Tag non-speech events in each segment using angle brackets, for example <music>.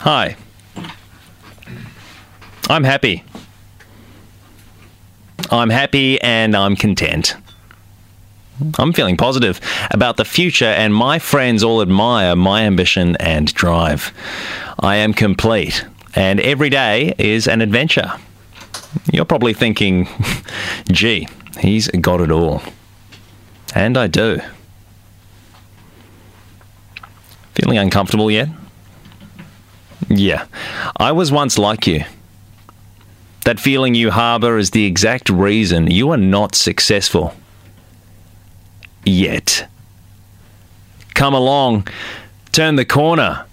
Hi. I'm happy. I'm happy and I'm content. I'm feeling positive about the future, and my friends all admire my ambition and drive. I am complete, and every day is an adventure. You're probably thinking, <laughs> gee, he's got it all. And I do. Feeling uncomfortable yet? Yeah, I was once like you. That feeling you harbour is the exact reason you are not successful. Yet. Come along, turn the corner,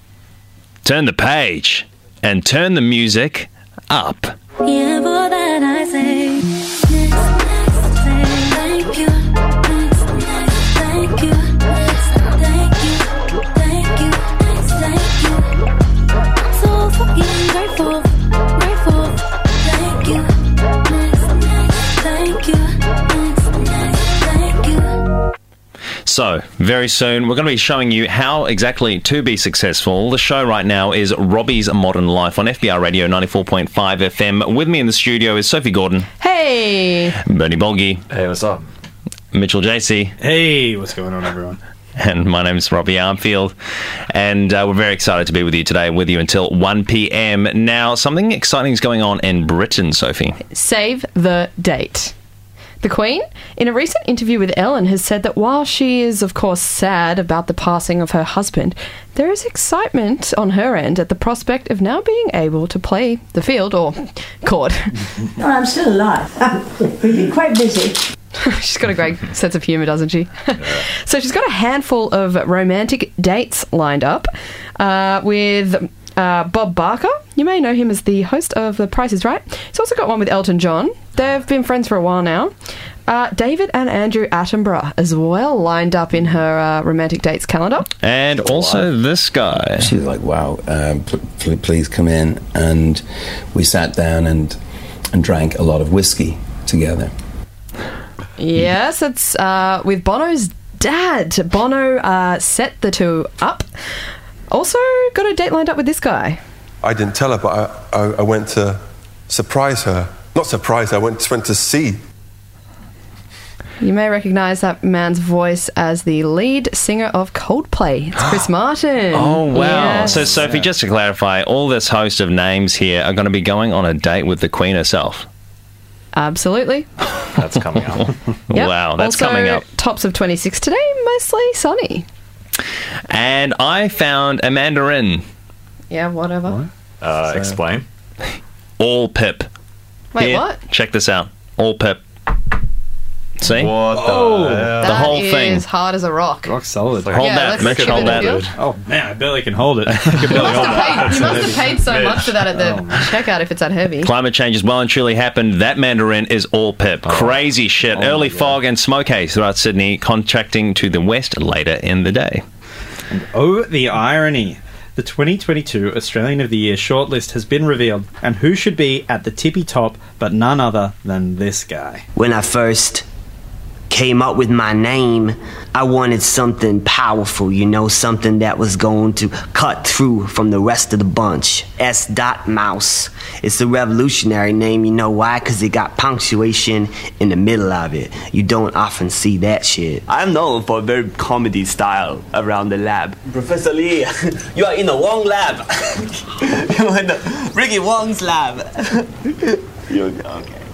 turn the page, and turn the music up. Yeah, for So, very soon, we're going to be showing you how exactly to be successful. The show right now is Robbie's Modern Life on FBI Radio 94.5 FM. With me in the studio is Sophie Gordon, Hey! Bernie Bolgi, Hey, what's up? Mitchell JC, Hey, what's going on, everyone? and my name is Robbie Armfield. And uh, we're very excited to be with you today, with you until 1 p.m. Now, something exciting is going on in Britain, Sophie. Save the date. The Queen, in a recent interview with Ellen, has said that while she is, of course, sad about the passing of her husband, there is excitement on her end at the prospect of now being able to play the field or court. <laughs> No, I'm still alive. <laughs> We've been quite busy. <laughs> she's got a great sense of humour, doesn't she? so she's got a handful of romantic dates lined up uh, with uh, Bob Barker. You may know him as the host of The Price is Right. He's also got one with Elton John. They've been friends for a while now. Uh, David and Andrew Attenborough as well lined up in her uh, romantic dates calendar. And also this guy. She was like, "Wow, um, pl- pl- please come in." And we sat down and and drank a lot of whiskey together. Yes, it's uh, with Bono's dad. Bono uh, set the two up. Also got a date lined up with this guy. I didn't tell her, but I, I, I went to surprise her. Not surprise her, I went, went to see. You may recognize that man's voice as the lead singer of Coldplay. It's Chris <gasps> Martin. Oh, wow. Yes. So, Sophie, just to clarify, all this host of names here are going to be going on a date with the Queen herself. Absolutely. <laughs> That's coming up. <laughs> Yep. Wow, that's Also, coming up. Tops of 26 today, mostly sunny. And I found a mandarin, Yeah, whatever. Uh, explain. <laughs> all pip. Wait, Here, what? Check this out. All pip. See? What the oh, The whole thing is thing. hard as a rock. Rock solid. Hold Yeah, that, let's Mitch. give Hold a that. feel. Oh man, I barely can hold it. I can barely hold that. Hey, you must have paid so much for that at the Oh, checkout if it's that heavy. Climate change has well and truly happened. That mandarin is all pip. Oh. Crazy shit. Oh Early fog and smoke haze throughout Sydney, contracting to the west later in the day. Oh, the irony. The 2022 Australian of the Year shortlist has been revealed, and who should be at the tippy top but none other than this guy? when I first came up with my name, I wanted something powerful, you know, something that was going to cut through from the rest of the bunch. S. Dot Mouse. It's a revolutionary name, you know why? Because it got punctuation in the middle of it. You don't often see that shit. I'm known for a very comedy style around the lab. Professor Lee, <laughs> you are in the Wong lab. <laughs> You're in the Ricky Wong's lab. <laughs> You're, okay.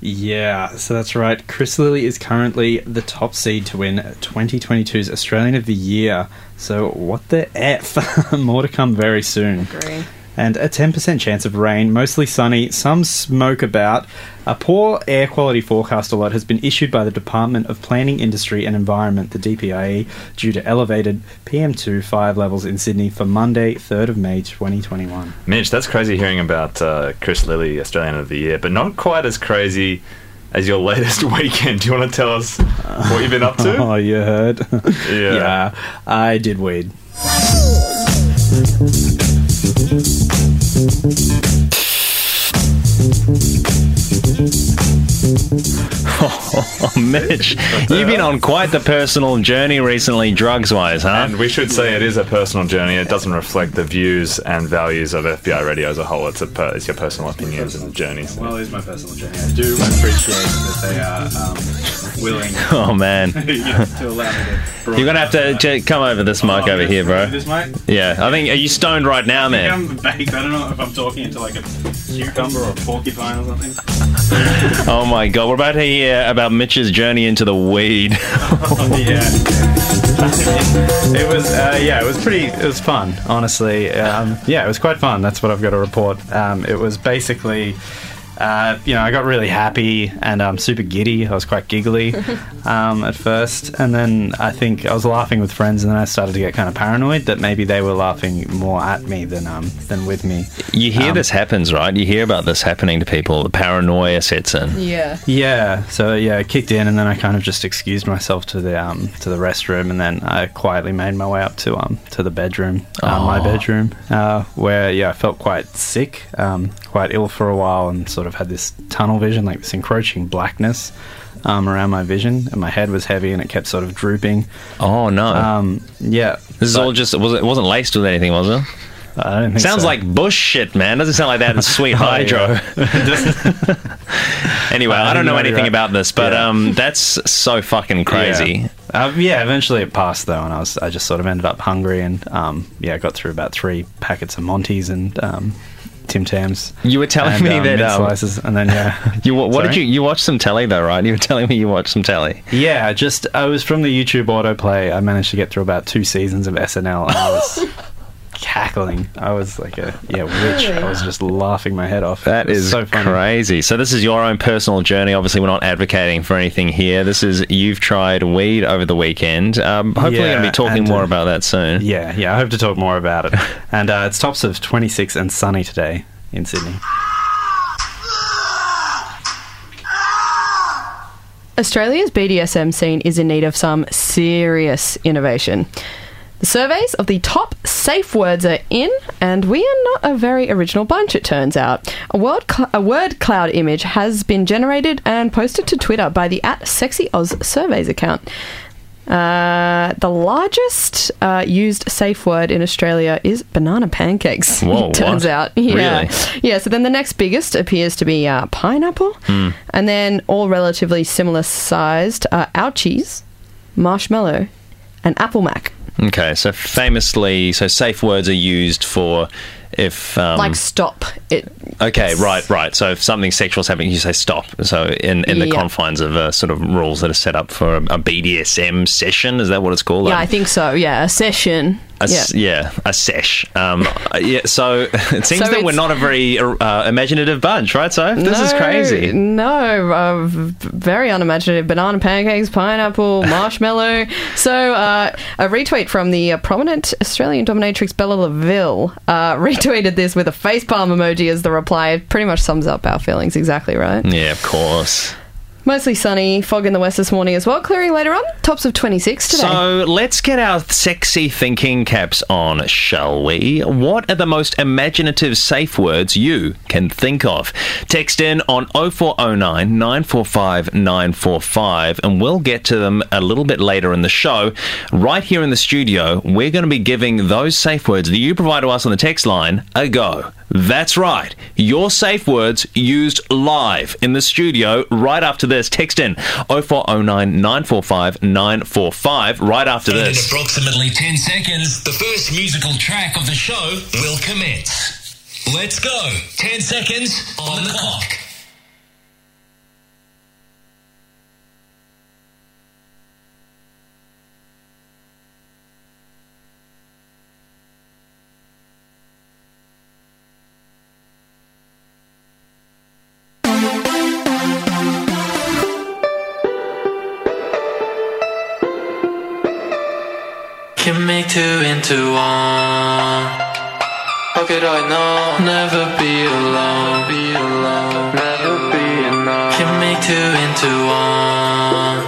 Yeah, so that's right. Chris Lilley is currently the top seed to win 2022's Australian of the Year. So, what the F? <laughs> More to come very soon. Agree. And a 10% chance of rain, mostly sunny, some smoke about. A poor air quality forecast alert has been issued by the Department of Planning, Industry and Environment, the DPIE, due to elevated PM2.5 levels in Sydney for Monday, 3rd of May 2021. Mitch, that's crazy hearing about uh, Chris Lilley, Australian of the Year, but not quite as crazy as your <laughs> latest weekend. Do you want to tell us what you've been up to? <laughs> Oh, you heard? <laughs> Yeah. yeah, I did weed. <laughs> Oh, Mitch, you've been on quite the personal journey recently, drugs wise, huh? And we should say it is a personal journey. It doesn't reflect the views and values of FBI Radio as a whole. It's a per- it's your personal opinions and journeys. Well, it is my personal journey. I do appreciate that they are um, willing <laughs> Oh man, <laughs> to allow me to. you're gonna have to come over this mic over here, bro. This mic? Yeah, I think. Are you stoned right now, man? I'm baked. I don't know if I'm talking into like a cucumber or a porcupine or something. <laughs> Oh my god, we're about to hear about Mitch's journey into the weed. yeah. it was uh, yeah, it was pretty. It was fun, honestly. Um, yeah, it was quite fun. That's what I've got to report. Um, it was basically. Uh, you know, I got really happy and um, super giddy. I was quite giggly <laughs> um, at first, and then I think I was laughing with friends, and then I started to get kind of paranoid that maybe they were laughing more at me than um, than with me. You hear Um, this happens, right? You hear about this happening to people. The paranoia sets in. Yeah. Yeah, so yeah, it kicked in, and then I kind of just excused myself to the um to the restroom, and then I quietly made my way up to um to the bedroom, uh, my Oh. bedroom, uh, where yeah, I felt quite sick, um, quite ill for a while, and sort of had this tunnel vision, like this encroaching blackness. Um, around my vision, and my head was heavy, and it kept sort of drooping. Oh no! Um, yeah, this is all just. Was it? Wasn't laced with anything, was it? I don't think Sounds so. like bush shit, man. Doesn't sound like that in Sweet <laughs> Oh, Hydro. <laughs> anyway, <laughs> I don't know anything right. about this, but Yeah. um, that's so fucking crazy. Yeah. Uh, yeah, eventually it passed though, and I was I just sort of ended up hungry, and um, yeah, got through about three packets of Monties and um, Tim Tams. You were telling and, me um, that um, slices, and then yeah, <laughs> You what, what did you you watched some telly though, right? You were telling me you watched some telly. Yeah, just I was from the YouTube autoplay. I managed to get through about two seasons of SNL, and I was <laughs> cackling. I was like a yeah witch. I was just laughing my head off. That It was is so funny. crazy. So this is your own personal journey. Obviously, we're not advocating for anything here. This is you've tried weed over the weekend. Um, hopefully, we're going to be talking and, more uh, about that soon. Yeah, yeah. I hope to talk more about it. <laughs> and uh, it's tops of 26 and sunny today in Sydney. Australia's BDSM scene is in need of some serious innovation. The surveys of the top safe words are in, and we are not a very original bunch, it turns out. A, word cl- a word cloud image has been generated and posted to Twitter by the at Sexy Oz Surveys account. Uh, the largest uh, used safe word in Australia is banana pancakes. <laughs> Whoa, it turns what? out, yeah, Really? yeah. So then the next biggest appears to be uh, pineapple, Hmm. and then all relatively similar sized uh, ouchies, marshmallow, and apple mac. Okay, so famously, so safe words are used for if um, like stop it. Okay, right, right. So if something sexual is happening, you say stop. So in, in the Yeah. confines of uh, sort of rules that are set up for a, a BDSM session, is that what it's called? Yeah, Um, I think so. Yeah, a session. A, yeah. yeah, a sesh. Um, <laughs> yeah, so <laughs> it seems So that we're not a very uh, imaginative bunch, right? So this is crazy. No, uh, very unimaginative. Banana pancakes, pineapple, <laughs> marshmallow. So, uh, a retweet from the uh, prominent Australian dominatrix Bella Laville uh, retweeted this with a facepalm emoji as the reply. It pretty much sums up our feelings exactly, right? Yeah, of course. Mostly sunny, fog in the west this morning as well. Clearing later on. Tops of 26 today. So let's get our sexy thinking caps on, shall we? What are the most imaginative safe words you can think of? Text in on 0409 945 945 and we'll get to them a little bit later in the show. Right here in the studio, we're going to be giving those safe words that you provide to us on the text line a go. That's right. Your safe words used live in the studio right after this. Text in 0409 945 945 right after this. In approximately 10 seconds, the first musical track of the show will commence. Let's go. 10 seconds on the clock. Can make two into one. How could I know? Never be alone. Be alone. Never be enough. Can make two into one.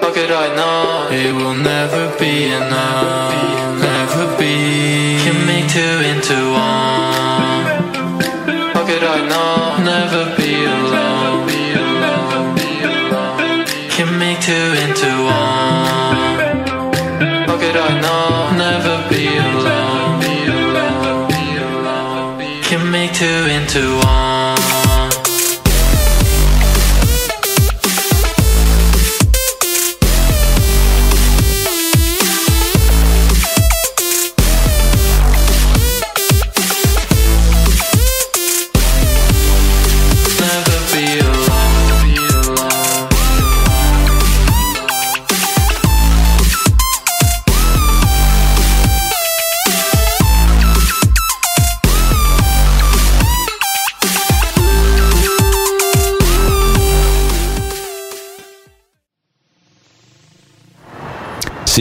How could I know? It will never be enough. Never be. Can make two into one. How could I know? Never be two into one.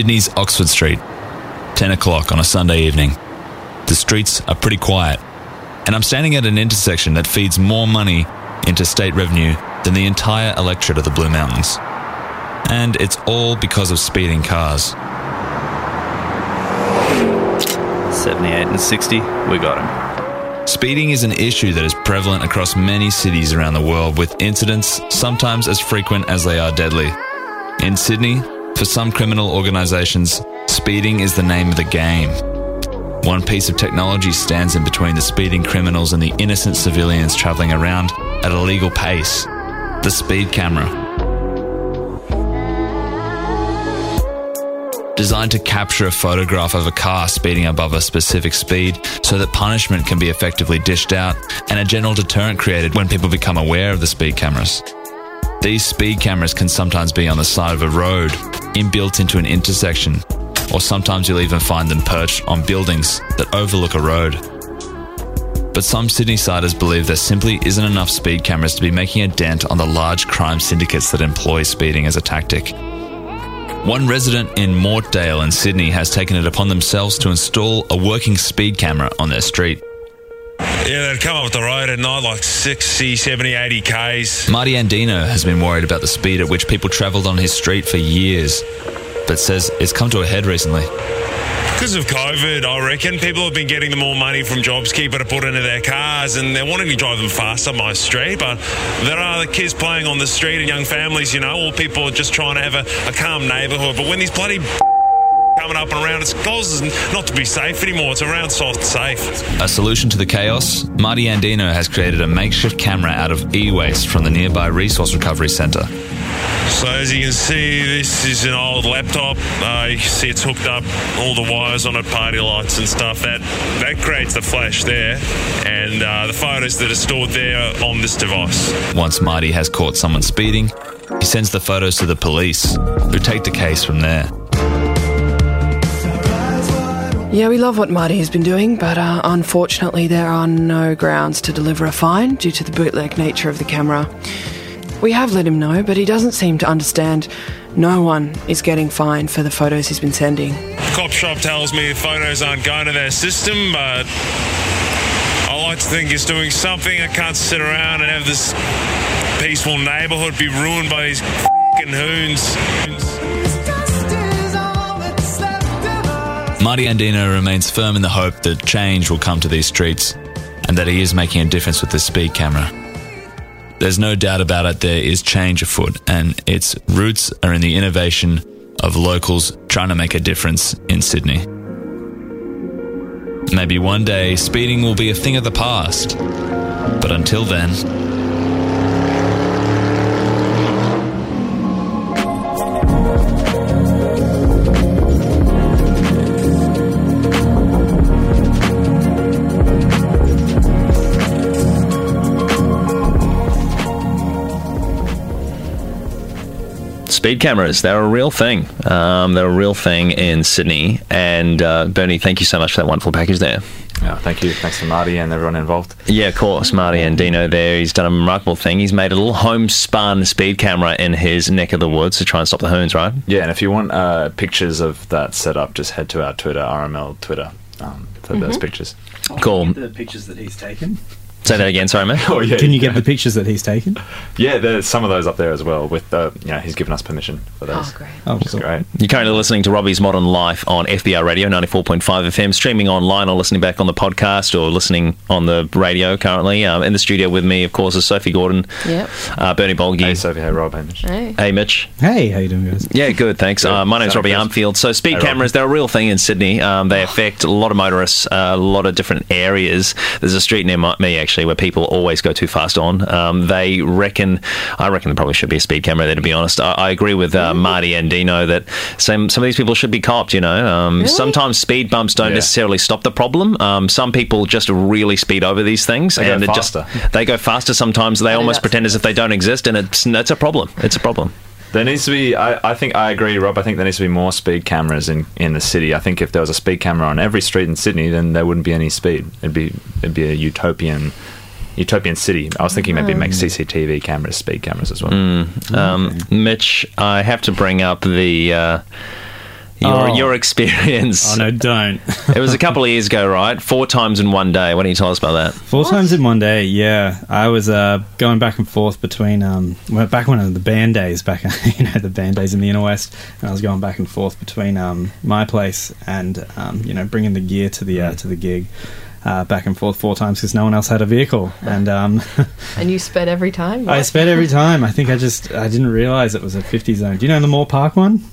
Sydney's Oxford Street, 10 o'clock on a Sunday evening. The streets are pretty quiet, and I'm standing at an intersection that feeds more money into state revenue than the entire electorate of the Blue Mountains. And it's all because of speeding cars. 78 and 60, we got him. Speeding is an issue that is prevalent across many cities around the world, with incidents sometimes as frequent as they are deadly. In Sydney, for some criminal organisations, speeding is the name of the game. One piece of technology stands in between the speeding criminals and the innocent civilians travelling around at a legal pace the speed camera. Designed to capture a photograph of a car speeding above a specific speed so that punishment can be effectively dished out and a general deterrent created when people become aware of the speed cameras. These speed cameras can sometimes be on the side of a road, inbuilt into an intersection, or sometimes you'll even find them perched on buildings that overlook a road. But some Sydney siders believe there simply isn't enough speed cameras to be making a dent on the large crime syndicates that employ speeding as a tactic. One resident in Mortdale in Sydney has taken it upon themselves to install a working speed camera on their street. Yeah, they'd come up the road at night like 60, 70, 80 Ks. Marty Andino has been worried about the speed at which people travelled on his street for years, but says it's come to a head recently. Because of COVID, I reckon people have been getting the more money from JobKeeper to put into their cars and they're wanting to drive them fast up my street. But there are the kids playing on the street and young families, you know, all people are just trying to have a, a calm neighbourhood. But when these bloody coming up and around, it's causes not to be safe anymore. It's around soft safe. A solution to the chaos? Marty Andino has created a makeshift camera out of e waste from the nearby Resource Recovery Centre. So as you can see, this is an old laptop. Uh, you can see it's hooked up, all the wires on it, party lights and stuff. That that creates the flash there, and uh, the photos that are stored there on this device. Once Marty has caught someone speeding, he sends the photos to the police, who take the case from there. Yeah, we love what Marty has been doing, but uh, unfortunately, there are no grounds to deliver a fine due to the bootleg nature of the camera. We have let him know, but he doesn't seem to understand. No one is getting fined for the photos he's been sending. Cop shop tells me photos aren't going to their system, but I like to think he's doing something. I can't sit around and have this peaceful neighbourhood be ruined by these hoons. Marty Andino remains firm in the hope that change will come to these streets and that he is making a difference with this speed camera. There's no doubt about it, there is change afoot, and its roots are in the innovation of locals trying to make a difference in Sydney. Maybe one day speeding will be a thing of the past, but until then, Speed cameras, they're a real thing. Um, they're a real thing in Sydney. And uh, Bernie, thank you so much for that wonderful package there. Yeah, thank you. Thanks to Marty and everyone involved. Yeah, of course. Marty Andino there. He's done a remarkable thing. He's made a little homespun speed camera in his neck of the woods to try and stop the hoons, right? Yeah, and if you want uh, pictures of that setup, just head to our Twitter, RML Twitter, um, for those Mhm. pictures. Cool. The pictures that he's taken. Say that again, sorry, mate. <laughs> Oh yeah. Can you get the pictures that he's taken? Yeah, there's some of those up there as well. With uh, you know, he's given us permission for those. Oh, great. Oh, Which is cool. great. You're currently listening to Robbie's Modern Life on FBI Radio 94.5 FM, streaming online or listening back on the podcast or listening on the radio currently. Um, in the studio with me, of course, is Sophie Gordon, Yep. uh, Bernie Bolgi. Hey, Sophie. Hey, Rob. Hey, Mitch. Hey. Hey, Mitch. Hey, how you doing, guys? Yeah, good, thanks. Uh, my name's Sorry, Robbie Chris. Armfield. So, speed Hey, Rob. cameras, they're a real thing in Sydney. Um, they affect a lot of motorists, uh, a lot of different areas. There's a street near my, me, actually, where people always go too fast on. Um, they reckon, I reckon there probably should be a speed camera there, to be honest. I, I agree with uh, Marty Andino that some, some of these people should be copped, you know. Um, Sometimes speed bumps don't Yeah. necessarily stop the problem. Um, some people just really speed over these things. They go and it faster. just They go faster sometimes. They almost pretend as if they don't exist, and it's, it's a problem. It's a problem. There needs to be. I, I think I agree, Rob. I think there needs to be more speed cameras in, in the city. I think if there was a speed camera on every street in Sydney, then there wouldn't be any speed. It'd be it'd be a utopian utopian city. I was thinking maybe make CCTV cameras, speed cameras as well. Um, Mitch, I have to bring up the uh, your Oh. your experience. Oh no, don't. <laughs> it was a couple of years ago, right? Four times in one day. Why don't you tell us about that? Four times in one day, yeah. I was uh, going back and forth between, um, well, back when it the band days, back, <laughs> you know, the band days in the inner west, and I was going back and forth between um, my place and, um, you know, bringing the gear to the uh, to the gig, uh, back and forth four times because no one else had a vehicle, and um, <laughs> And you sped every time? I sped every time. I think I just I didn't realize it was a 50 zone. Do you know the Moore Park one?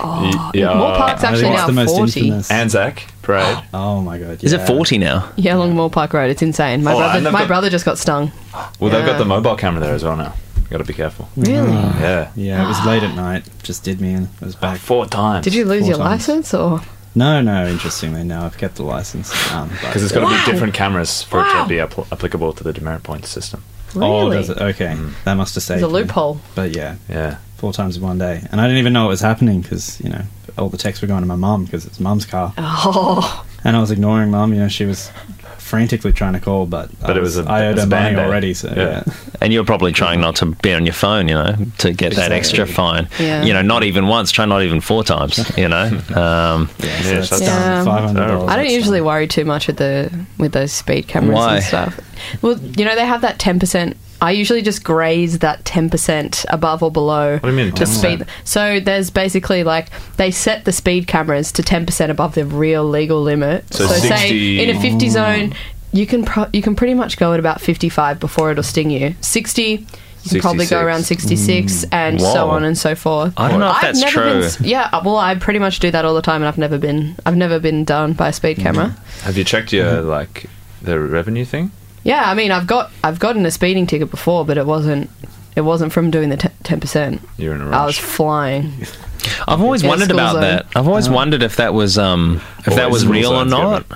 Oh, Yeah. Moore Park's actually now the most 40. infamous. Anzac parade. <gasps> Oh my god! Is it yeah. forty now? Yeah, along Moore Park Road. It's insane. My Oh, and brother, they've my got- brother just got stung. Well, they've got the mobile camera there as well now. Got to be careful. Really? Yeah. Yeah, it was <gasps> late at night. Just did me in. It was back. Four times. Did you lose Four your times. license or? No, no. Interestingly, no. I've kept the license. Um, but- Because it's got to Wow. be different cameras for it Wow. to be apl- applicable to the demerit points system. Oh, Really? does it? Okay, that must have saved. There's a me. loophole. But yeah, Yeah. Four times in one day, and I didn't even know it was happening because you know all the texts were going to my mum because it's mum's car, Oh, and I was ignoring mum. You know, she was frantically trying to call, but I But it was a- I it owed her a money already. So Yeah. yeah. And you're probably trying not to be on your phone, you know, to get that extra fine. Yeah. You know, not even once. Try not even four times. <laughs> You know. Um, Yeah, so Yeah, that's that's Yeah. five hundred. I don't usually worry too much with the with those speed cameras Why? and stuff. Well, you know they have that ten percent. I usually just graze that ten percent above or below. What do you mean, the 10%? speed? So there's basically like they set the speed cameras to ten percent above the real legal limit. So say 60 in a fifty zone, you can pro- you can pretty much go at about fifty five before it'll sting you. Sixty. You can probably go 66. around 66 mm. and so Whoa. on and so forth. I don't know if I've that's never true. Been, s- yeah, uh, well, I pretty much do that all the time, and I've never been I've never been done by a speed mm. camera. Have you checked your mm-hmm. like the revenue thing? Yeah, I mean, I've got I've gotten a speeding ticket before, but it wasn't it wasn't from doing the ten percent. You're in a I was flying. <laughs> I've always Yeah, wondered about zone. that. I've always wondered if that was um if that was real or zones, not,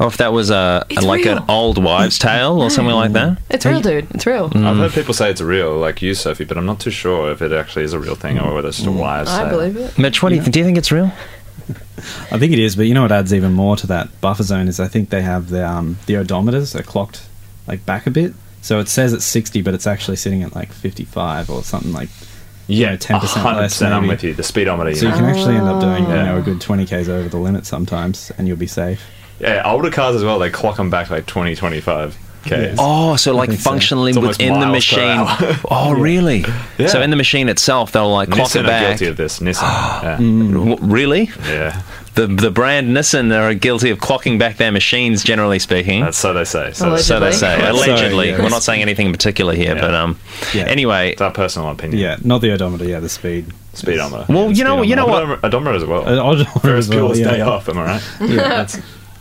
or if that was a, It's like an old wives' <laughs> tale or something like that. It's real, dude. It's real. Mm. I've heard people say it's real, like you, Sophie, but I'm not too sure if it actually is a real thing or whether it's just a wives' I tale. believe it. Mitch, what do you think? Do you think it's real? <laughs> I think it is, but you know what adds even more to that buffer zone is I think they have the um, the odometers are clocked like back a bit, so it says it's sixty, but it's actually sitting at like fifty five or something like Yeah, ten percent less. 100%. I'm with you. The speedometer. So You you can actually end up oh. doing you know a good twenty k's over the limit sometimes, and you'll be safe. Yeah, older cars as well. They clock them back like 20, 25 k's. Yeah. Oh, so like think so. functionally within the machine. hour. <laughs> Oh, really? Yeah. So in the machine itself, they'll like clock Nissan it are back. guilty of this. Nissan. <gasps> yeah. W- Really? yeah, The the brand Nissan are guilty of clocking back their machines, generally speaking. that's so they say. So Allegedly. so they say. Sorry, Allegedly, yeah. we're not saying anything in particular here, Yeah. but um. Yeah. Anyway, it's our personal opinion. Yeah, not the odometer, yeah, the speed. Speedometer. well, you know, you know what? Odometer, odometer as well. Uh, odometer as well, pills yeah. day off. Am I right? Yeah, that's,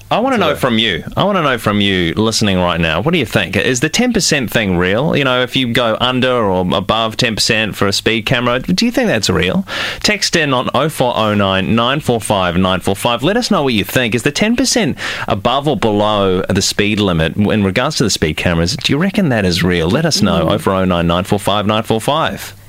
I want to know from you. I want to know from you listening right now. What do you think? Is the 10% thing real? You know, if you go under or above 10% for a speed camera, do you think that's real? Text in on 0409 945 945. Let us know what you think. Is the 10% above or below the speed limit in regards to the speed cameras? Do you reckon that is real? Let us know. Mm. 0409 945 945.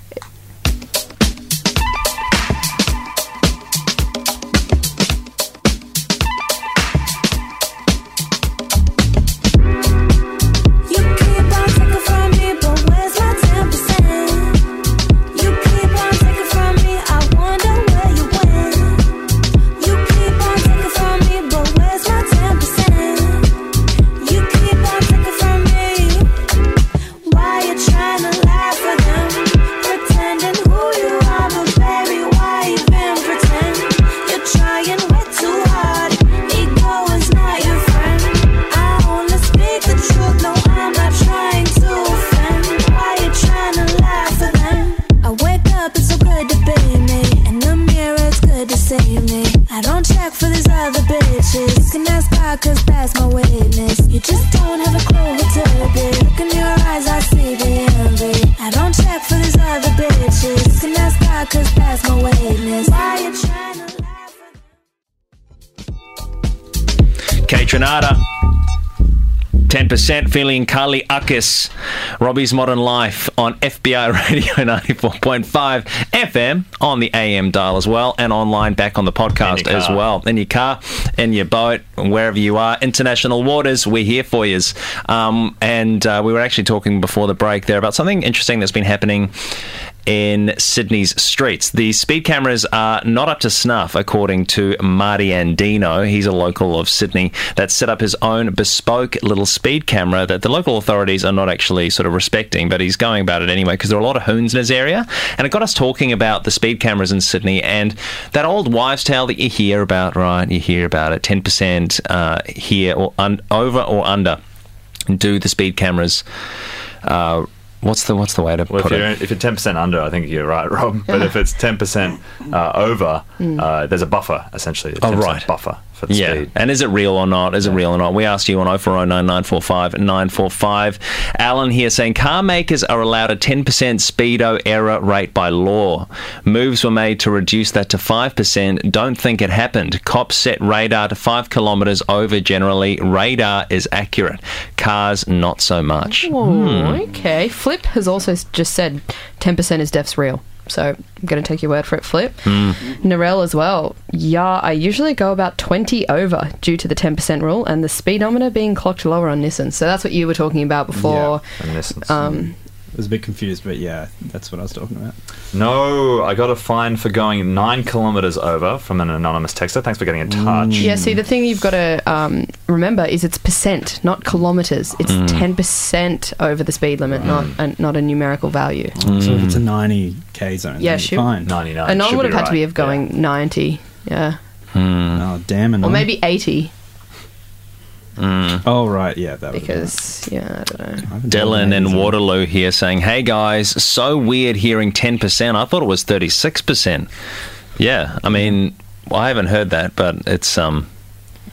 10% feeling Carly Uckis, Robbie's Modern Life on FBI <laughs> Radio 94.5 FM on the AM dial as well, and online back on the podcast as well. In your car, in your boat, wherever you are. International waters, we're here for you. Um, and uh, we were actually talking before the break there about something interesting that's been happening in Sydney's streets. The speed cameras are not up to snuff, according to Marty Andino. He's a local of Sydney that set up his own bespoke little speed camera that the local authorities are not actually sort of respecting, but he's going about it anyway because there are a lot of hoons in his area. And it got us talking about the speed cameras in Sydney and that old wives' tale that you hear about, right? You hear about it 10% uh, here or un- over or under do the speed cameras. Uh, What's the what's the way to Well, if put you're, it? if you're 10% under, I think you're right, <laughs> Rob. But if it's 10% uh, over, Mm. uh, there's a buffer, essentially. A Oh, 10% right. buffer for the yeah. speed. And is it real or not? Is it real or not? We asked you on 0409 945 945. Alan here saying car makers are allowed a 10% speedo error rate by law. Moves were made to reduce that to 5%. Don't think it happened. Cops set radar to 5 kilometres over generally. Radar is accurate. Cars, not so much. Oh, okay. Flip has also just said 10% is death's real. So I'm going to take your word for it, Flip. Hmm. Narelle as well. Yeah, I usually go about 20 over due to the 10% rule and the speedometer being clocked lower on Nissan. So that's what you were talking about before. Um, I was a bit confused, but yeah, that's what I was talking about. No, I got a fine for going nine kilometres over from an anonymous texter. Thanks for getting in touch. yeah, see, the thing you've got to um, remember is it's percent, not kilometres. It's Mm. 10% over the speed limit, not, a, not a numerical value. So if it's a 90k zone, Yeah, then shoot. you're fine. 99. A non would have had to be of going 90. Yeah. Oh, damn it. Or maybe 80. Oh, right, yeah, that was Because, yeah, I don't know. Dylan in Waterloo here saying, "Hey guys, so weird hearing 10%. I thought it was 36%." Yeah, I mean, I haven't heard that, but it's um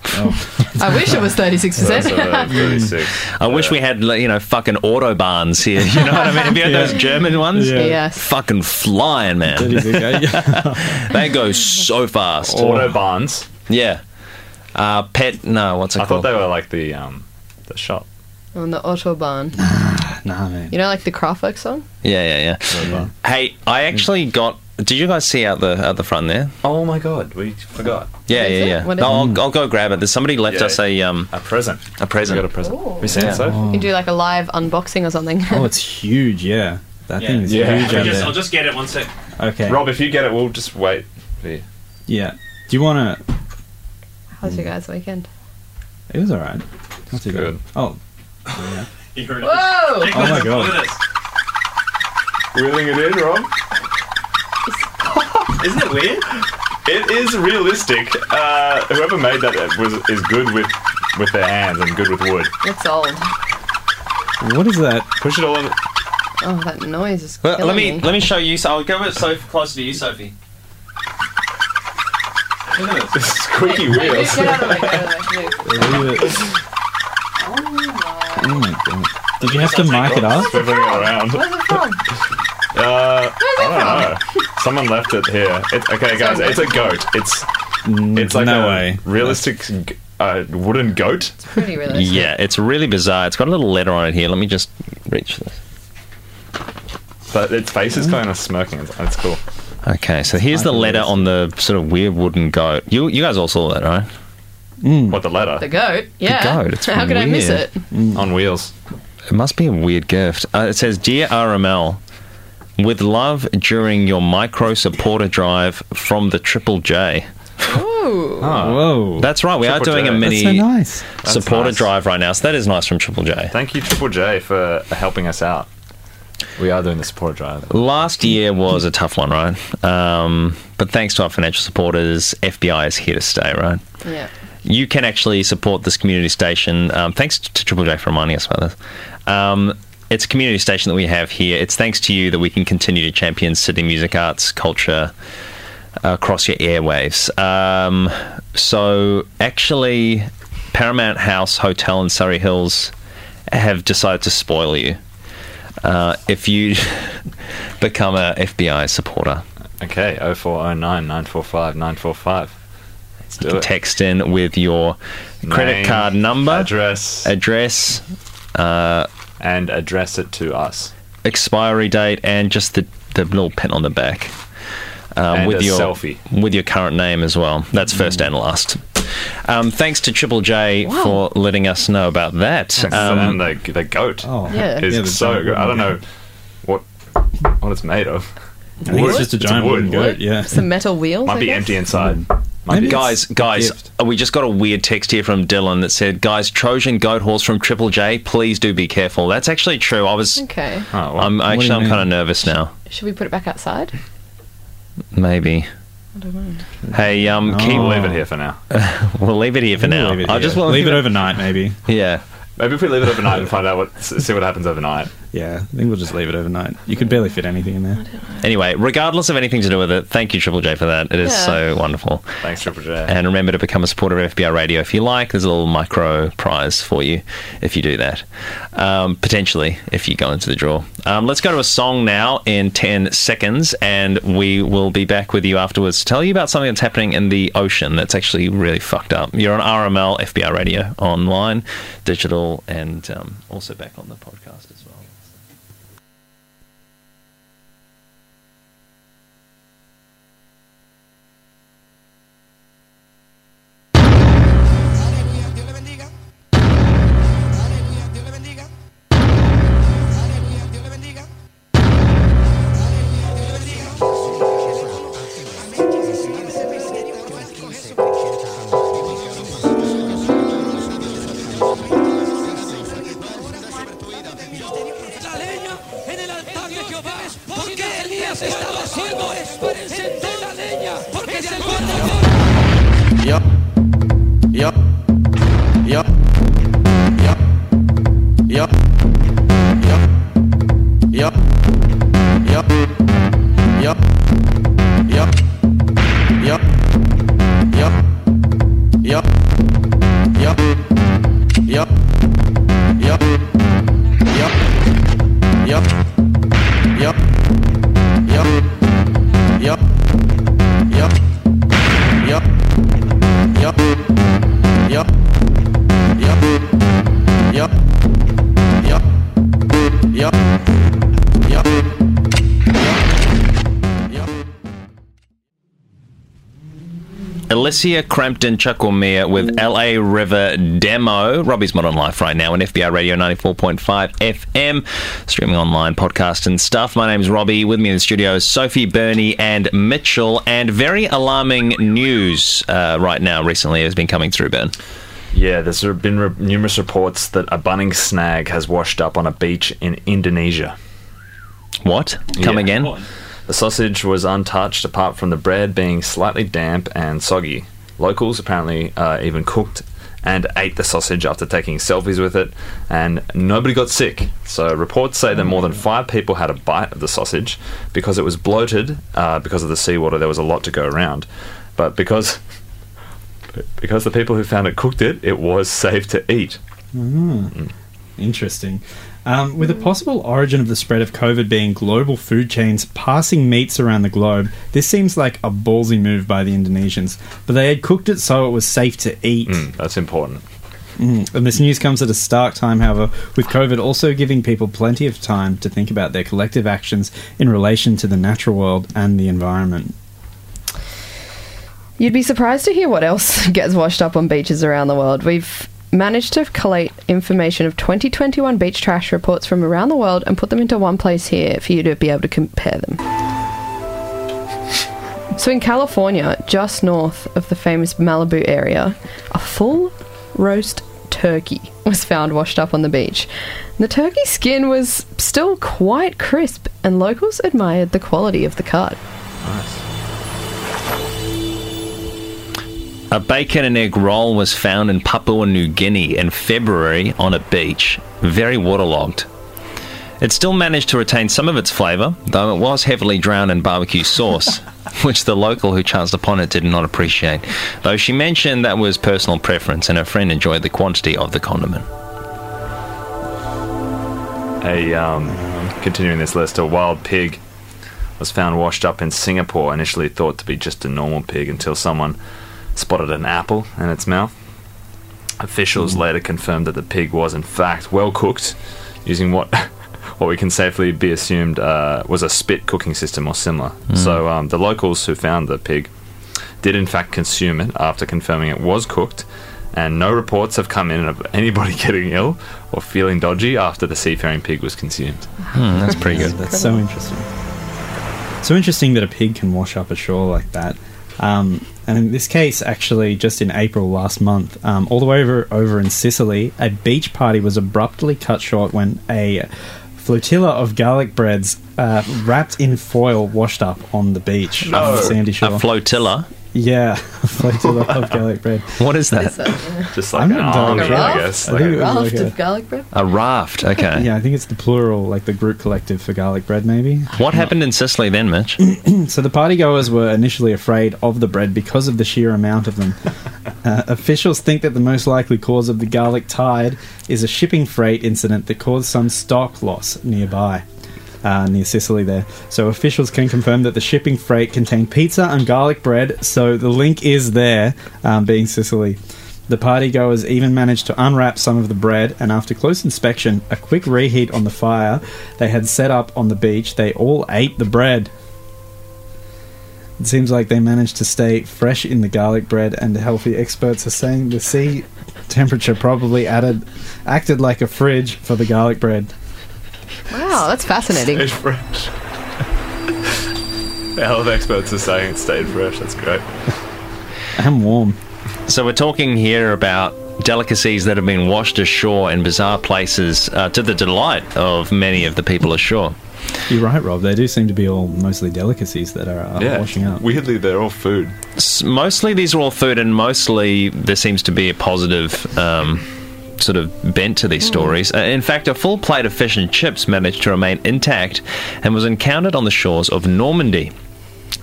<laughs> I wish it was 36%. <laughs> <laughs> I wish we had, you know, fucking autobahns here. You know what I mean? Have you had those German ones? Yeah. Yes. Fucking flying, man. they go so fast. Autobahns. Yeah. Uh, pet, no, what's it called? I thought they were like the um, the shop. On the Autobahn. nah, man. You know, like the Kraftwerk song? Yeah, yeah, yeah. Hey, I actually got. Did you guys see out the out the front there? Oh my god, we forgot. Yeah, What is yeah, it? yeah. What is No. I'll, I'll go grab it. There's somebody left Yeah. us a um A present. a present. We got a present. Have you seen Yeah. it, Soph? You can do like a live unboxing or something. Oh, it's huge, yeah. That thing is Yeah. huge I'll out just- there. I'll just get it one sec. Okay. Rob, if you get it, we'll just wait for you. Yeah. Do you want to... How's your guys' weekend? It was alright. Not too Good. good. Oh. <laughs> Yeah. Whoa! Oh my god. Wheeling it in, Rob. Isn't it weird? It is realistic. Uh, whoever made that was is good with with their hands and good with wood. It's old. What is that? Push it all in. Oh, that noise is Well, killing let me me. let me show you. So I'll go a bit so closer to you, Sophie. Look at this. <laughs> Squeaky wheels. <laughs> Get out of the way, get out of the way, move. Oh my god. Did you have to mic it up? Swiveling it around. Where's it from? <laughs> Uh, I don't know. Someone left it here. It's, okay, guys, it's a goat. It's it's like no a way. realistic uh, wooden goat. It's Pretty realistic. Yeah, it's really bizarre. It's got a little letter on it here. Let me just reach this. But its face is kind of smirking. It's, it's cool. Okay, so here's the letter on the sort of weird wooden goat. You you guys all saw that, right? Mm. What the letter? The goat? Yeah. The goat, it's <laughs> How could I miss weird. it? Mm. On wheels. It must be a weird gift. Uh, it says, "Dear RML, with love during your micro supporter drive from the Triple J." Ooh. Ah. Whoa. That's right. We are doing J. a mini That's so nice. That's supporter nice. drive right now, so that is nice from Triple J. Thank you, Triple J, for helping us out. We are doing the support drive. Last year was a tough one, right? Um, but thanks to our financial supporters, FBI is here to stay, right? Yeah. You can actually support this community station. Um, thanks to Triple J for reminding us about this. Um, it's a community station that we have here. It's thanks to you that we can continue to champion Sydney music arts, culture across your airwaves. Um, so, actually, Paramount House Hotel in Surry Hills have decided to spoil you uh, if you <laughs> become a FBI supporter. Okay, 0409 945 945. You can text in with your credit card number, address, address, uh, and address it to us. expiry date, and just the, the little pin on the back. Um, with your selfie. with your current name as well. That's first and last. Um, thanks to Triple J Wow. for letting us know about that. and the, the goat Oh. Yeah. is Yeah, so giant good. I don't know what what it's made of. I it's just a giant wooden goat, yeah. Some metal wheels. Might I be guess? empty inside. Maybe be. Guys, guys, we just got a weird text here from Dylan that said, "Guys, Trojan goat horse from Triple J, please do be careful." That's actually true. I was, Okay. Oh, well. I'm actually, I'm kind of nervous now. Should we put it back outside? Maybe. I don't know. Hey, um, No. keep, <laughs> We'll leave it here for now. we'll leave it here for now. Leave it, I yeah. just want leave it overnight, maybe. Yeah. Maybe if we leave it overnight and find out what, see what happens overnight. Yeah, I think we'll just leave it overnight. You could barely fit anything in there. Anyway, regardless of anything to do with it, thank you, Triple J, for that. It is Yeah. so wonderful. Thanks, Triple J. And remember to become a supporter of FBI Radio if you like. There's a little micro prize for you if you do that. Um, potentially, if you go into the draw. Um, let's go to a song now in 10 seconds, and we will be back with you afterwards to tell you about something that's happening in the ocean that's actually really fucked up. You're on RML, FBI Radio, online, digital, and um, also back on the podcast as well. Alicia Crampton Chucklemere with LA River Demo. Robbie's Modern Life right now on FBI Radio 94.5 FM, streaming online, podcast and stuff. My name's Robbie. With me in the studio is Sophie, Bernie, and Mitchell. And very alarming news uh, right now recently has been coming through, Ben. Yeah, there's been re- numerous reports that a Bunnings snag has washed up on a beach in Indonesia. What? Come Yeah. again? The sausage was untouched apart from the bread being slightly damp and soggy. Locals apparently uh, even cooked and ate the sausage after taking selfies with it, and nobody got sick. So reports say that more than five people had a bite of the sausage because it was bloated uh, because of the seawater. There was a lot to go around, but because because the people who found it cooked it, it was safe to eat. Mm. Interesting. Um, with a possible origin of the spread of COVID being global food chains passing meats around the globe, this seems like a ballsy move by the Indonesians. But they had cooked it so it was safe to eat. that's important. Mm. And this news comes at a stark time, however, with COVID also giving people plenty of time to think about their collective actions in relation to the natural world and the environment. You'd be surprised to hear what else <laughs> gets washed up on beaches around the world. We've managed to collate information of 2021 beach trash reports from around the world and put them into one place here for you to be able to compare them. So, in California, just north of the famous Malibu area, a full roast turkey was found washed up on the beach. The turkey skin was still quite crisp, and locals admired the quality of the cut. A bacon and egg roll was found in Papua New Guinea in February on a beach, very waterlogged. It still managed to retain some of its flavour, though it was heavily drowned in barbecue sauce, <laughs> which the local who chanced upon it did not appreciate, though she mentioned that was personal preference and her friend enjoyed the quantity of the condiment. A um, continuing this list, a wild pig was found washed up in Singapore. Initially thought to be just a normal pig until someone spotted an apple in its mouth. Officials later confirmed that the pig was in fact well cooked, using what <laughs> what we can safely be assumed uh, was a spit cooking system or similar. Mm. So um, the locals who found the pig did in fact consume it after confirming it was cooked, and no reports have come in of anybody <laughs> getting ill or feeling dodgy after the seafaring pig was consumed. Hmm, that's pretty good. That's so interesting. So interesting that a pig can wash up ashore like that. Um, and in this case, actually, just in April last month, um, all the way over, over in Sicily, a beach party was abruptly cut short when a flotilla of garlic breads uh, wrapped in foil washed up on the beach on the sandy shore. A flotilla. Yeah, <laughs> a flotilla of garlic bread. <laughs> What is that? Just I'm not army, entirely I sure. guess. I Like think a- it was like Raft a- of garlic bread. A raft. Okay. Yeah, I think it's the plural, like the group collective for garlic bread, maybe. What happened in Sicily then, Mitch? <clears throat> So the partygoers were initially afraid of the bread because of the sheer amount of them. <laughs> Uh, officials think that the most likely cause of the garlic tide is a shipping freight incident that caused some stock loss nearby. Uh, near Sicily, there. So officials can confirm that the shipping freight contained pizza and garlic bread. So the link is there, um, being Sicily. The partygoers even managed to unwrap some of the bread, and after close inspection, a quick reheat on the fire they had set up on the beach, they all ate the bread. It seems like they managed to stay fresh in the garlic bread, and healthy experts are saying the sea temperature probably added acted like a fridge for the garlic bread. Wow, that's fascinating. Stayed fresh. <laughs> The health experts are saying it stayed fresh. That's great. And warm. So we're talking here about delicacies that have been washed ashore in bizarre places uh, to the delight of many of the people ashore. You're right, Rob. They do seem to be all mostly delicacies that are uh, yeah. washing up. Weirdly, they're all food. S- Mostly these are all food, and mostly there seems to be a positive um, sort of bent to these stories. Uh, in fact, a full plate of fish and chips managed to remain intact and was encountered on the shores of Normandy.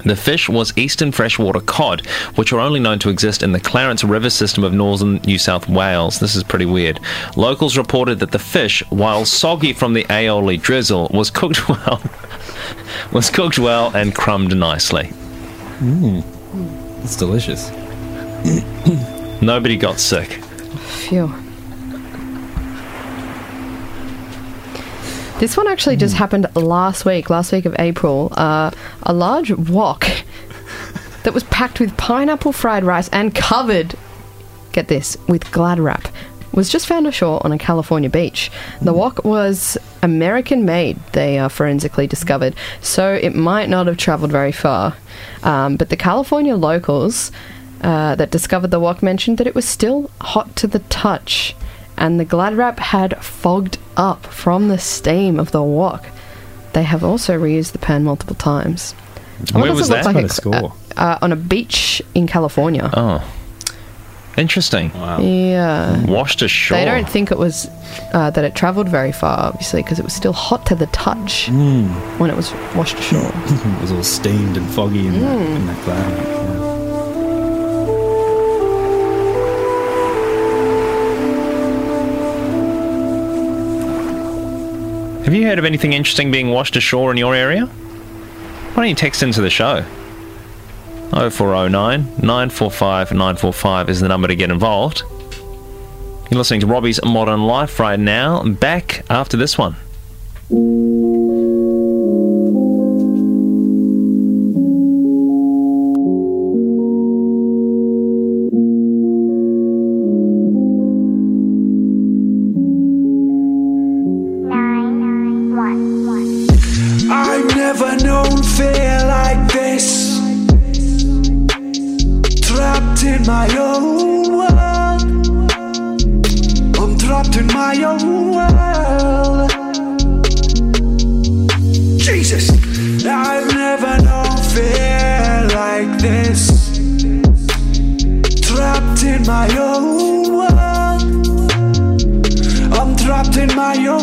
The fish was eastern freshwater cod, which are only known to exist in the Clarence River system of northern New South Wales. This is pretty weird. Locals reported that the fish, while soggy from the aioli drizzle, was cooked <laughs> well, was cooked well and crumbed nicely. Mm. It's delicious. Nobody got sick. Phew. This one actually just happened last week, last week of April. Uh, a large wok <laughs> that was packed with pineapple fried rice and covered, get this, with glad wrap, was just found ashore on a California beach. The wok was American made, they uh, forensically discovered, so it might not have travelled very far. Um, but the California locals uh, that discovered the wok mentioned that it was still hot to the touch, and the glad wrap had fogged up from the steam of the wok. They have also reused the pan multiple times. And what Where was that? like What a score. Uh, on a beach in California. Oh, interesting. Yeah. Washed ashore. They don't think it was uh, that it travelled very far, obviously, because it was still hot to the touch Mm. when it was washed ashore. <laughs> it was all steamed and foggy in, that, Mm. in that cloud. Have you heard of anything interesting being washed ashore in your area? Why don't you text into the show? 0409 945 945 is the number to get involved. You're listening to Robbie's Modern Life right now. Back after this one. Own world. I'm trapped in my own world. Jesus, I've never known fear like this. Trapped in my own world. I'm trapped in my own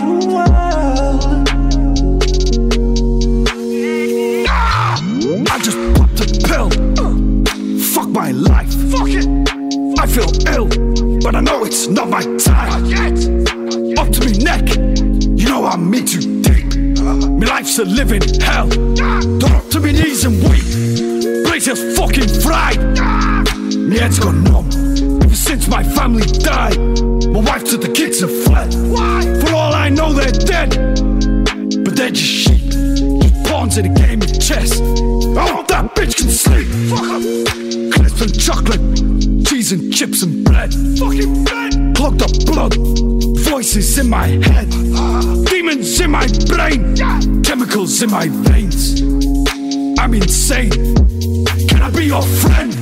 but I know it's not my time. Yet. Up to me neck. You know I'm me too deep. My life's a living hell. Don't to me knees and weep. Place is fucking fried. My head's gone numb. Ever since my family died, my wife took the kids and fled. Why? For all I know, they're dead. But they're just sheep, just pawns in a game of chess. I hope that bitch can sleep. Fuck 'em. Crisps and chocolate, cheese and chips and bread. Fucking bread. Clogged up blood, voices in my head, demons in my brain, chemicals in my veins. I'm insane. Can I be your friend?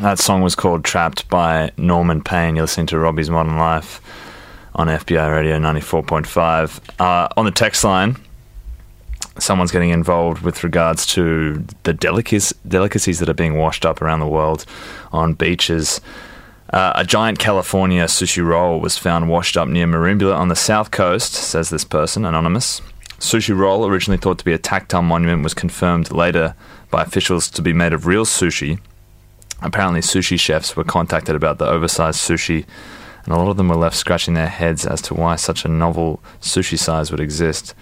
That song was called Trapped by Norman Payne. You're listening to Robbie's Modern Life on FBI Radio 94.5. Uh, on the text line, someone's getting involved with regards to the delicacies, delicacies that are being washed up around the world on beaches. Uh, a giant California sushi roll was found washed up near Merimbula on the south coast, says this person, anonymous. Sushi roll, originally thought to be a tactile monument, was confirmed later by officials to be made of real sushi. Apparently, sushi chefs were contacted about the oversized sushi, and a lot of them were left scratching their heads as to why such a novel sushi size would exist.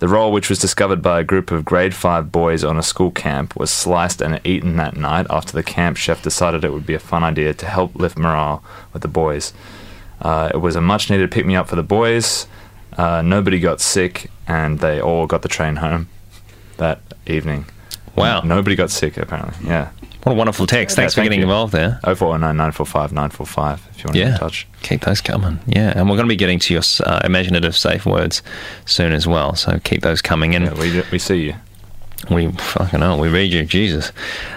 The roll, which was discovered by a group of grade 5 boys on a school camp, was sliced and eaten that night after the camp chef decided it would be a fun idea to help lift morale with the boys. Uh, it was a much needed pick me up for the boys. Uh, nobody got sick, and they all got the train home that evening. Wow. Nobody got sick, apparently. Yeah. What a wonderful text. Thanks for getting involved there. 0409 945 945 if you want to get in touch. Keep those coming. Yeah. And we're going to be getting to your uh, imaginative safe words soon as well. So keep those coming in. we, we see you. We fucking hell, we read you, Jesus.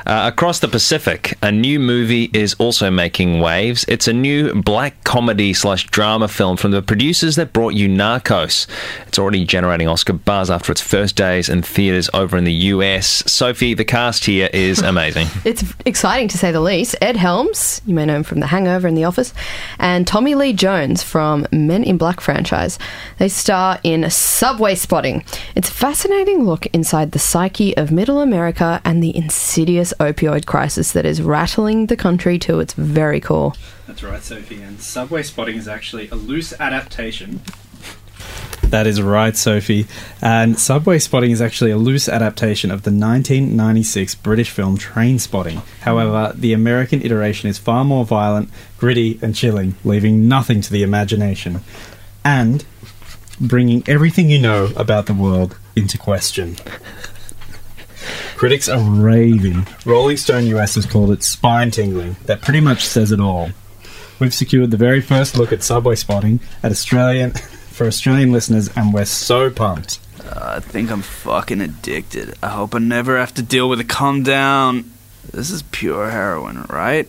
Uh, across the Pacific, a new movie is also making waves. It's a new black comedy slash drama film from the producers that brought you Narcos. It's already generating Oscar buzz after its first days in theaters over in the US. Sophie, the cast here is <laughs> amazing. It's exciting to say the least. Ed Helms, you may know him from The Hangover and The Office, and Tommy Lee Jones from Men in Black franchise. They star in Subway Spotting. It's a fascinating look inside the psyche of middle America and the insidious opioid crisis that is rattling the country to its very core. That's right, Sophie. And subway spotting is actually a loose adaptation. That is right, Sophie. And Subway Spotting is actually a loose adaptation of the 1996 British film Trainspotting. However, the American iteration is far more violent, gritty, and chilling, leaving nothing to the imagination. And bringing everything you know about the world into question. Critics are raving. Rolling Stone US has called it spine tingling. That pretty much says it all. We've secured the very first look at subway spotting at Australian <laughs> for Australian listeners, and we're so pumped. Uh, I think I'm fucking addicted. I hope I never have to deal with a calm down. This is pure heroin, right?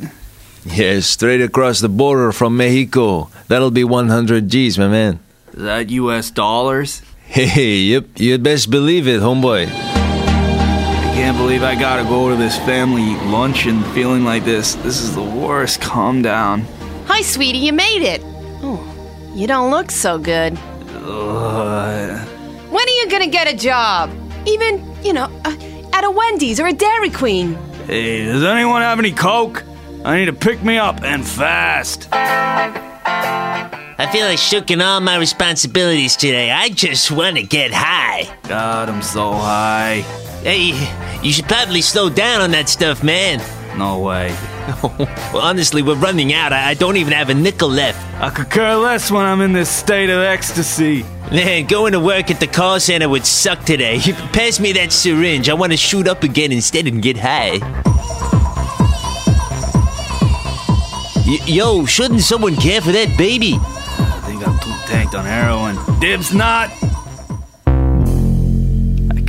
Yeah, straight across the border from Mexico. That'll be 100 G's, my man. Is that US dollars? Hey, yep, you'd best believe it, homeboy. I can't believe I gotta go to this family luncheon feeling like this. This is the worst. Calm down. Hi, sweetie, you made it. Oh, you don't look so good. Ugh. When are you gonna get a job? Even, you know, uh, at a Wendy's or a Dairy Queen. Hey, does anyone have any coke? I need to pick me up and fast. I feel like shirking all my responsibilities today. I just want to get high. God, I'm so high. Hey, you should probably slow down on that stuff, man. No way. <laughs> well, honestly, we're running out. I, I don't even have a nickel left. I could care less when I'm in this state of ecstasy. Man, going to work at the call center would suck today. <laughs> Pass me that syringe. I want to shoot up again instead and get high. Y- yo, shouldn't someone care for that baby? I think I'm too tanked on heroin. Dibs not.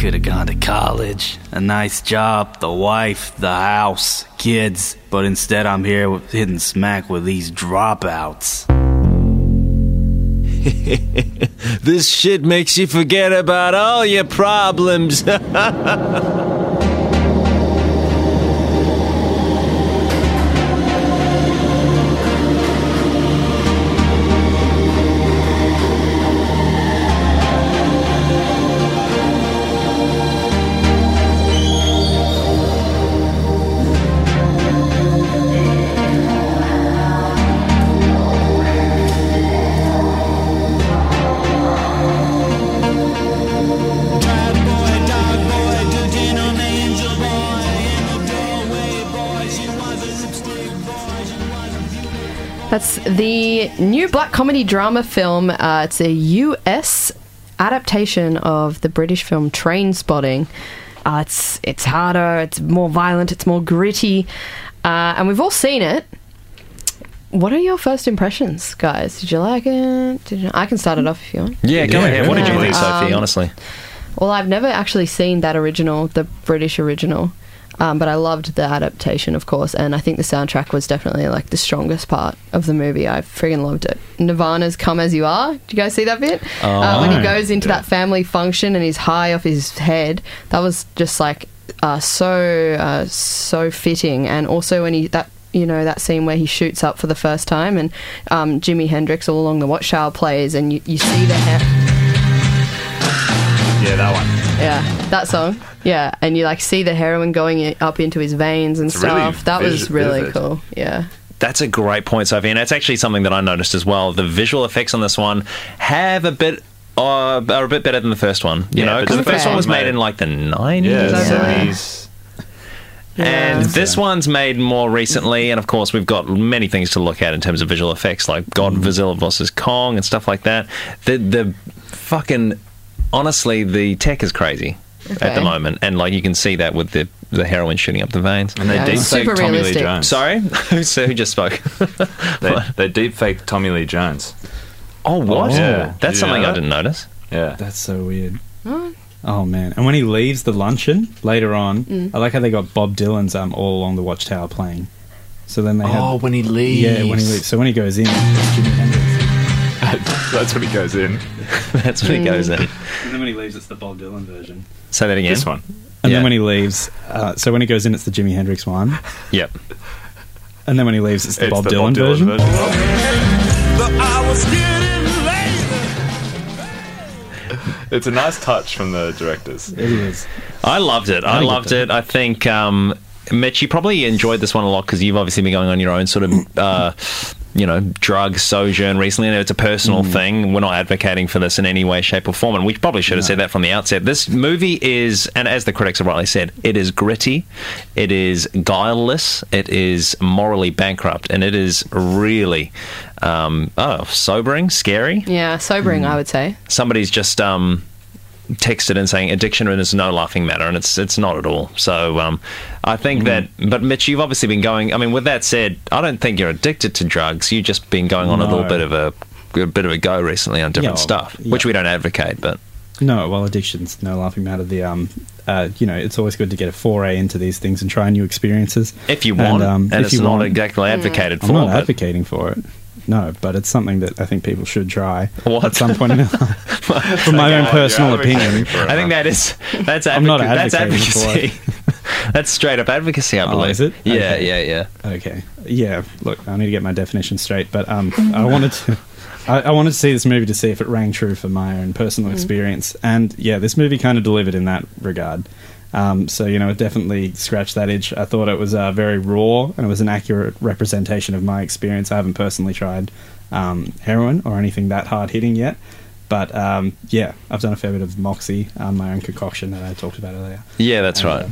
Could have gone to college, a nice job, the wife, the house, kids, but instead I'm here hitting smack with these dropouts. <laughs> This shit makes you forget about all your problems. <laughs> That's the new black comedy drama film. Uh, it's a US adaptation of the British film Trainspotting. Uh, it's it's harder, it's more violent, it's more gritty, uh, and we've all seen it. What are your first impressions, guys? Did you like it? Did you, I can start it off if you want. Yeah, go Yeah, ahead. What did you ahead. think, Sophie? Um, honestly, Well, I've never actually seen that original, the British original, um, but I loved the adaptation, of course, and I think the soundtrack was definitely like the strongest part of the movie. I friggin' loved it. Nirvana's "Come as You Are." Do you guys see that bit? Oh. uh, when he goes into that family function and he's high off his head, that was just like uh, so uh, so fitting. And also when he that you know that scene where he shoots up for the first time and um, Jimi Hendrix all along the watchtower plays, and you, you see the hair. Yeah, that one. Yeah, that song. Yeah, and you like see the heroin going up into his veins and It's really stuff. that was vis- really vivid. cool. Yeah. That's a great point, Sophie, and it's actually something that I noticed as well. The visual effects on this one have a bit. Uh, are a bit better than the first one, you Yeah, know, but because the the first first one was one made made- in like the nineties, Yeah, seventies. and this one's made more recently. And of course, we've got many things to look at in terms of visual effects, like Godzilla versus Kong and stuff like that. The the fucking honestly, the tech is crazy at the moment, and like you can see that with the the heroin shooting up the veins. And they Yeah, deep it's fake Tommy realistic. Lee Jones. Sorry, <laughs> so who just spoke? <laughs> They, they deep fake Tommy Lee Jones. Oh, what? Yeah. That's something know I didn't notice. Yeah. That's so weird. Oh. Oh man! And when he leaves the luncheon later on, Mm. I like how they got Bob Dylan's um all along the Watchtower playing. So then they have Oh, have when he leaves, yeah when he leaves. leaves. So when he goes in, it's <laughs> That's when he goes in. <laughs> That's when he goes in. And then when he leaves, it's the Bob Dylan version. Say that again. This one. And Yeah. then when he leaves, uh, so when he goes in, it's the Jimi Hendrix one. Yep. And then when he leaves, it's the, It's Bob, the Dylan Bob Dylan version. version. I was getting It's a nice touch from the directors. It is. I loved it. I, I loved it. I think, um, Mitch, you probably enjoyed this one a lot because you've obviously been going on your own sort of, uh, you know, drug sojourn recently. And it's a personal Mm. thing. We're not advocating for this in any way, shape, or form. And we probably should have said that from the outset. This movie is, and as the critics have rightly said, it is gritty, it is guileless, it is morally bankrupt, and it is really, um, oh, sobering, scary Yeah, sobering, Hmm. I would say. somebody's just um, texted and saying addiction is no laughing matter, and it's it's not at all. So um, I think that, but Mitch, you've obviously been going. I mean, with that said, I don't think you're addicted to drugs. You've just been going on a little bit of a, a bit of a go recently on different Yeah, stuff, yeah. which we don't advocate. But No, well, addiction's no laughing matter. The um, uh, you know, it's always good to get a foray into these things and try new experiences if you want, and, if it's you not want- exactly advocated I'm for, not but advocating for it. No, but it's something that I think people should try What? at some point in their <laughs> life. From my own personal opinion. I think that is that's <laughs> I'm not advoca- that's for advocacy. <laughs> that's straight up advocacy, I Oh, believe. is it? Yeah, Okay. yeah, yeah. Okay. Yeah. Look, I need to get my definition straight, but um, I wanted to. I, I wanted to see this movie to see if it rang true for my own personal Mm. experience, and yeah, this movie kind of delivered in that regard. Um, so you know, it definitely scratched that itch. I thought it was uh, very raw and it was an accurate representation of my experience. I haven't personally tried um, heroin or anything that hard hitting yet, but um, yeah, I've done a fair bit of moxie, um, my own concoction that I talked about earlier. Yeah, that's And, right. uh,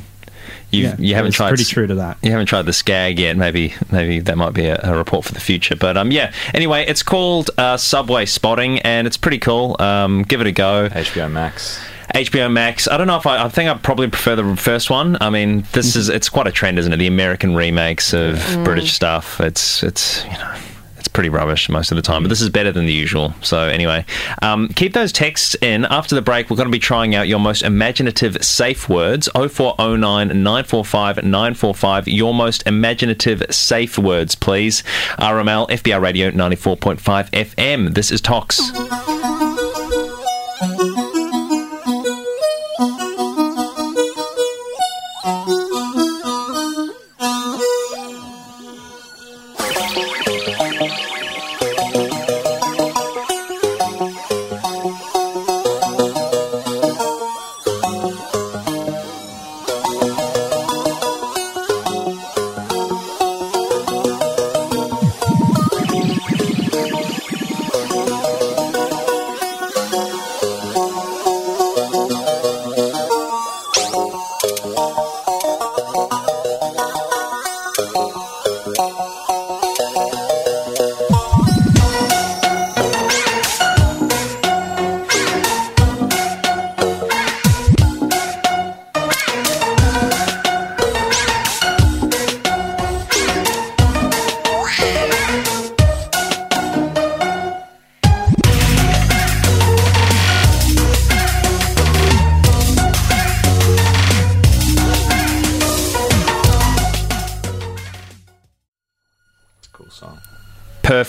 You've, yeah, you haven't tried pretty true to that. You haven't tried the skag yet. Maybe maybe that might be a, a report for the future. But um, yeah. Anyway, it's called uh, Subway Spotting, and it's pretty cool. Um, give it a go. HBO Max. HBO Max. I don't know if I. I think I probably prefer the first one. I mean, this is it's quite a trend, isn't it? The American remakes of Mm. British stuff. It's it's you know. It's pretty rubbish most of the time, but this is better than the usual. So, anyway, um, keep those texts in. After the break, we're going to be trying out your most imaginative safe words 0409 945 945. Your most imaginative safe words, please. RML, FBI Radio 94.5 FM. This is Tox.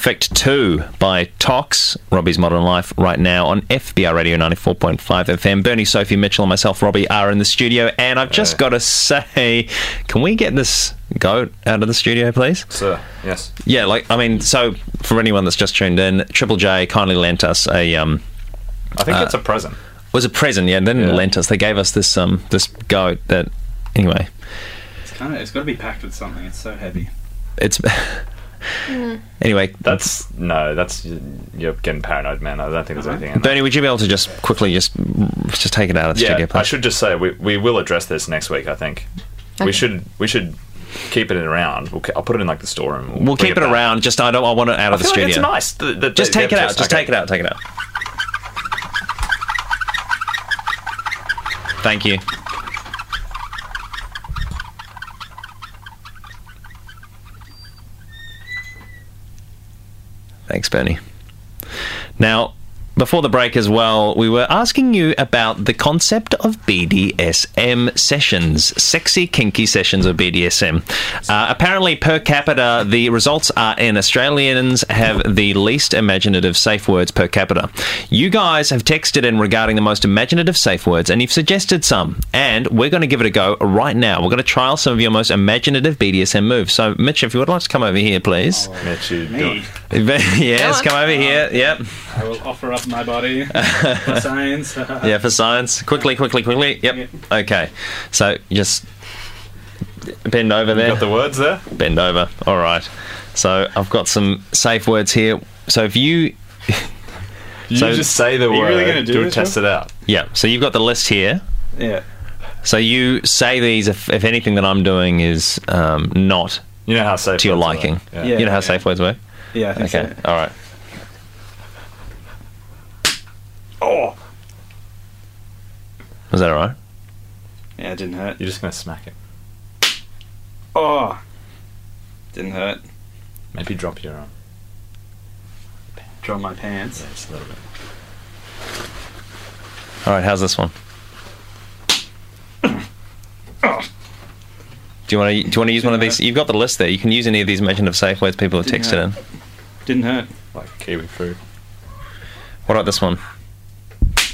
Perfect 2 by Tox, Robbie's Modern Life, right now on FBI Radio 94.5 FM. Bernie, Sophie, Mitchell, and myself, Robbie, are in the studio. And I've just got to say, can we get this goat out of the studio, please? Sir, yes. Yeah, like, I mean, so for anyone that's just tuned in, Triple J kindly lent us a. Um, I think uh, it's a present. was a present, yeah. They didn't lent us. They gave us this um this goat that. Anyway, It's kind of. It's got to be packed with something. It's so heavy. it's. <laughs> Mm. anyway, That's no, that's you're getting paranoid, man. I don't think there's uh-huh. anything. In there. Bernie, would you be able to just quickly just just take it out of the Yeah, studio, I should just say we, we will address this next week. I think Okay. we should we should keep it around. We'll, I'll put it in like the storeroom. We'll bring keep it back. around. Just I don't. I want it out I of the feel like studio. it's nice. The- the- just the- take the it out. episode- Just okay. take it out. Take it out. <laughs> Thank you. Thanks, Bernie. Now, before the break as well, we were asking you about the concept of BDSM sessions, sexy, kinky sessions of BDSM. Uh, apparently, per capita, the results are in Australians have the least imaginative safe words per capita. You guys have texted in regarding the most imaginative safe words, and you've suggested some. And we're going to give it a go right now. We're going to trial some of your most imaginative BDSM moves. So, Mitch, if you would like to come over here, please. Oh, Mitch, you Me. <laughs> yes, come over here. Yep. I will offer up my body <laughs> for science. <laughs> yeah, for science. Quickly, quickly, quickly. Yep. Okay. So just bend over there. got the words there? Bend over. All right. So I've got some safe words here. So if you. <laughs> You just say the Are you really gonna do to this, test Rob? it out. Yeah. So you've got the list here. Yeah. So you say these if, if anything that I'm doing is um, not You know how safe to your liking. work. Yeah. You know how Yeah. safe words work? Yeah, I think Okay. All right. Oh, Was that all right? Yeah, it didn't hurt. you're just gonna smack it. Oh, didn't hurt. Maybe drop your arm. Drop my pants. Yeah, just a little bit. All right. How's this one? <coughs> Do you want to? Do you want to use one of these? You've got the list there. You can use any of these imaginative safe words people have Didn't texted in. Didn't hurt. Like kiwi fruit. What about this one?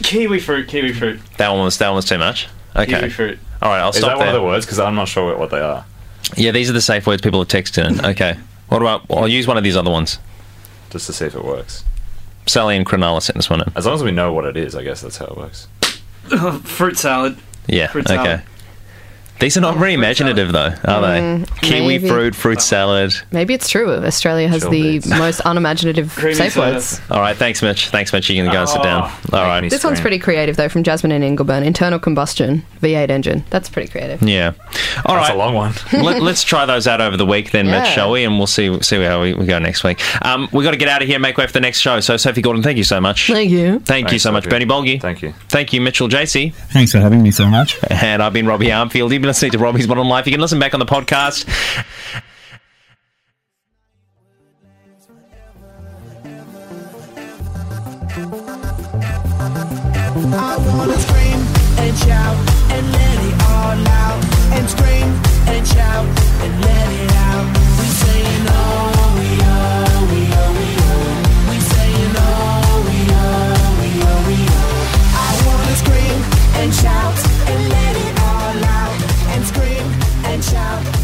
Kiwi fruit. Kiwi fruit. That one was that one was too much. Okay. Kiwi fruit. All right, I'll stop. Is stop that one of the words? Because I'm not sure what they are. yeah, these are the safe words people have texted in. Okay. What about? I'll use one of these other ones. Just to see if it works. Sally and Cronulla sent this one in. As long as we know what it is, I guess that's how it works. <laughs> fruit salad. Yeah. Fruit okay. salad. These are not very imaginative, though, are Mm, they? Kiwi maybe. fruit, fruit salad. Maybe it's true. Australia has Chill the bits. <laughs> most unimaginative Creamy safe words. All right, thanks, Mitch. Thanks, Mitch. You can go and sit down. Oh, All right. This one's pretty creative, though, from Jasmine and Ingleburn. Internal combustion, V8 engine. That's pretty creative. Yeah. All right. That's a long one. <laughs> Let, us try those out over the week, then, Mitch, shall we? And we'll see see how we, we go next week. Um, we got to get out of here and make way for the next show. So, Sophie Gordon, thank you so much. Thank you. Thank you so much, Sophie. Bernie Bolgi. Thank you. Thank you, Mitchell JC. Thanks for having me so much. And I've been Robbie Armfield listening to Robbie's Modern Life. You can listen back on the podcast. I wanna scream and shout and let it all out and scream and shout and let it out. We we we we. We we we we. I wanna scream and shout and let shout.